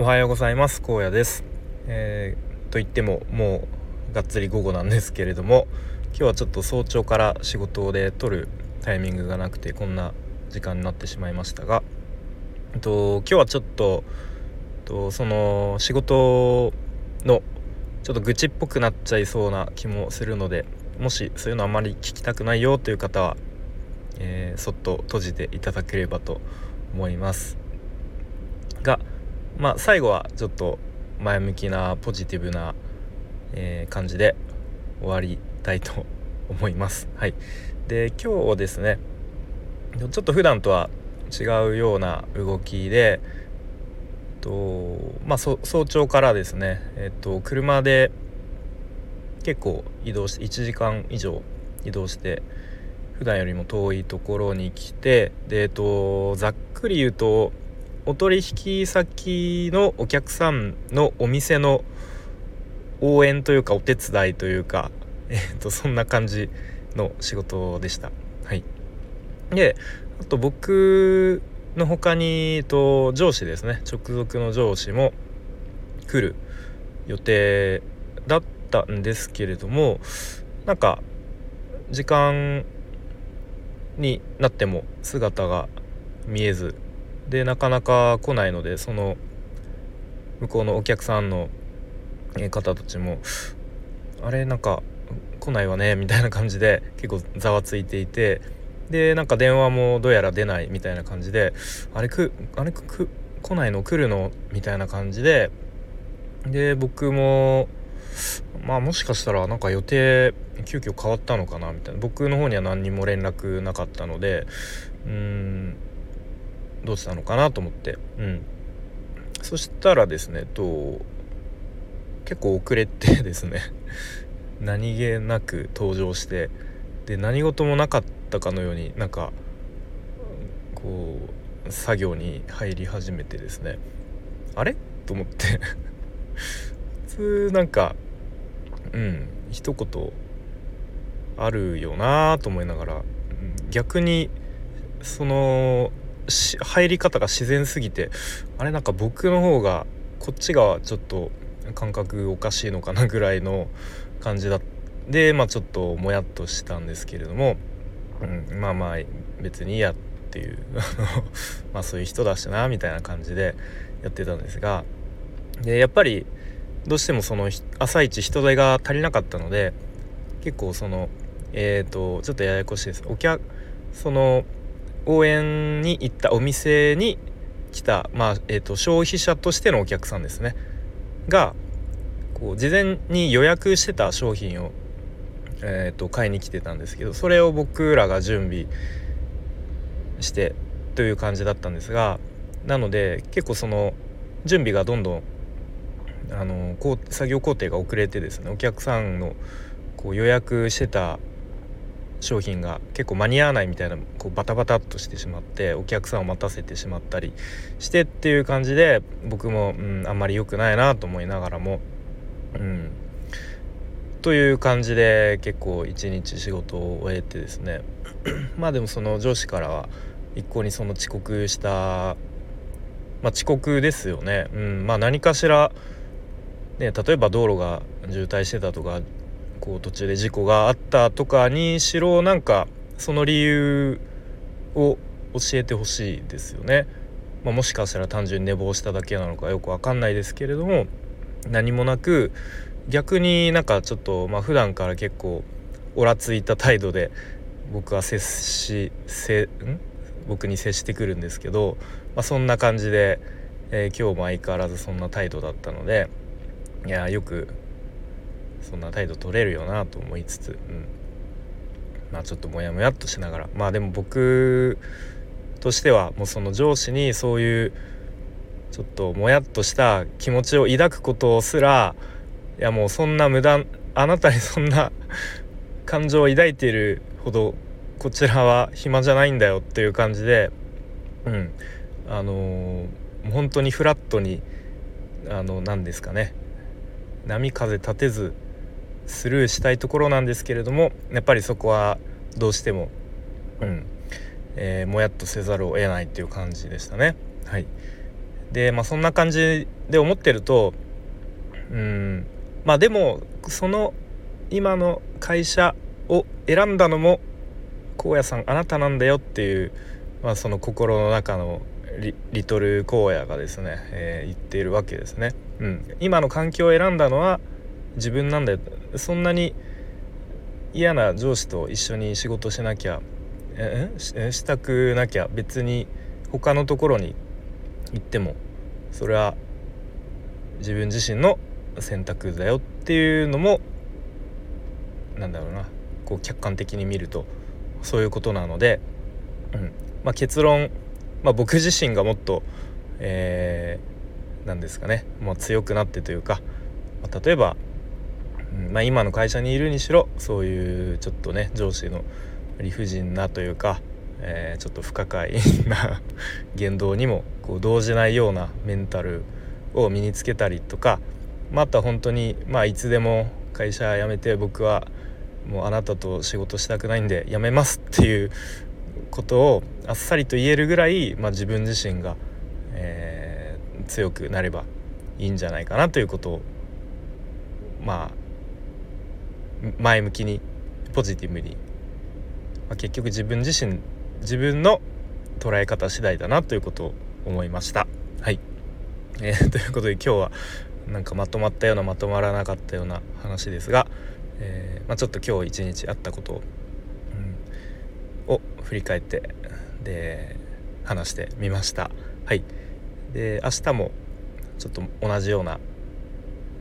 おはようございます。荒野です、えー、と言ってももうがっつり午後なんですけれども今日はちょっと早朝から仕事で撮るタイミングがなくてこんな時間になってしまいましたが、えっと、今日はちょっと、えっと、その仕事のちょっと愚痴っぽくなっちゃいそうな気もするのでもしそういうのあまり聞きたくないよという方は、えー、そっと閉じていただければと思います。がまあ最後はちょっと前向きなポジティブな、えー、感じで終わりたいと思います。はい、で今日ですねちょっと普段とは違うような動きでとまあ早朝からですねえっと車で結構移動して1時間以上移動して普段よりも遠いところに来てでえっとざっくり言うとお取引先のお客さんのお店の応援というかお手伝いというか、えー、とそんな感じの仕事でした。はい、であと僕の他に、と上司ですね直属の上司も来る予定だったんですけれどもなんか時間になっても姿が見えずでなかなか来ないのでその向こうのお客さんの方たちもあれなんか来ないわねみたいな感じで結構ざわついていてでなんか電話もどうやら出ないみたいな感じであれくあれく来ないの？来るの？みたいな感じでで僕もまあもしかしたらなんか予定急遽変わったのかなみたいな。僕の方には何にも連絡なかったのでうんどうしたのかなと思って。うん。そしたらですねと結構遅れてですね 何気なく登場してで何事もなかったかのようになんかこう作業に入り始めてですねあれ？と思って。普通なんかうん一言あるよなと思いながら逆にその入り方が自然すぎてあれなんか僕の方がこっちがちょっと感覚おかしいのかなぐらいの感じだでまあちょっともやっとしたんですけれども、うん、まあまあ別にいいやっていう まあそういう人だしなみたいな感じでやってたんですがでやっぱりどうしてもその朝一人手が足りなかったので結構そのえっ、ー、とちょっとややこしいです。お客その応援に行ったお店に来た、まあえーと、消費者としてのお客さんですね。がこう事前に予約してた商品を、えーと、買いに来てたんですけどそれを僕らが準備してという感じだったんですがなので結構その準備がどんどんあの作業工程が遅れてですねお客さんのこう予約してた商品が結構間に合わないみたいなこうバタバタっとしてしまってお客さんを待たせてしまったりしてっていう感じで僕も、うん、あんまり良くないなと思いながらも、うん、という感じで結構一日仕事を終えてですね。まあでもその上司からは一向にその遅刻した、まあ、遅刻ですよね、うん、まあ何かしら、ね、例えば道路が渋滞してたとかこう途中で事故があったとかにしろなんかその理由を教えてほしいですよね。まあ、もしかしたら単純に寝坊しただけなのかよくわかんないですけれども何もなく逆になんかちょっとまあ普段から結構おらついた態度で僕は接しせん？僕に接してくるんですけど、まあ、そんな感じで、えー、今日も相変わらずそんな態度だったのでいやよくそんな態度取れるよなと思いつつ、うん、まあちょっとモヤモヤっとしながら。まあでも僕としてはもうその上司にそういうちょっともやっとした気持ちを抱くことすらいやもうそんな無駄あなたにそんな感情を抱いているほどこちらは暇じゃないんだよっていう感じでうん。あのー、本当にフラットにあの何ですかね。波風立てずスルーしたいところなんですけれどもやっぱりそこはどうしてもうん、えー、もやっとせざるを得ないっていう感じでしたね。はいでまあそんな感じで思ってるとうんまあでもその今の会社を選んだのも荒野さんあなたなんだよっていう、まあ、その心の中のリトル荒野がですね、えー、言っているわけですね。うん、今の環境を選んだのは自分なんだよそんなに嫌な上司と一緒に仕事しなきゃえしたくなきゃ別に他のところに行ってもそれは自分自身の選択だよっていうのもなんだろうなこう客観的に見るとそういうことなので、うん。まあ、結論、まあ、僕自身がもっと、えー、なんですかね、まあ、強くなってというか、まあ、例えば、まあ、今の会社にいるにしろそういうちょっとね上司の理不尽なというか、えー、ちょっと不可解な 言動にもこう動じないようなメンタルを身につけたりとかまた本当にまあいつでも会社辞めて僕はもうあなたと仕事したくないんで辞めますっていうことをあっさりと言えるぐらい、まあ、自分自身が、えー、強くなればいいんじゃないかなということをまあ前向きにポジティブに、まあ、結局自分自身自分の捉え方次第だなということを思いました。はい、えー、ということで今日はなんかまとまったようなまとまらなかったような話ですが、えー、まあ、ちょっと今日一日あったことを,、うん、を振り返ってで話してみました。はい。で明日もちょっと同じような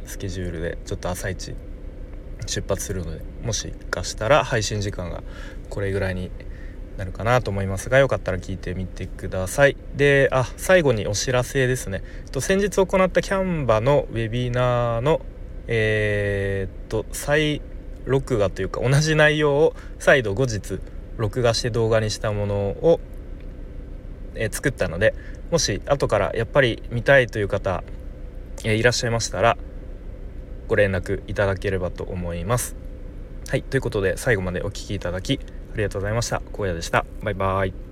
スケジュールでちょっと朝一出発するのでもしかしたら配信時間がこれぐらいになるかなと思いますがよかったら聞いてみてください。であ最後にお知らせですね。と先日行ったキャンバのウェビナーのえー、っと再録画というか同じ内容を再度後日録画して動画にしたものを、え、作ったのでもし後からやっぱり見たいという方、え、いらっしゃいましたらご連絡いただければと思います。はいということで最後までお聴きいただきありがとうございました。荒野でした。バイバイ。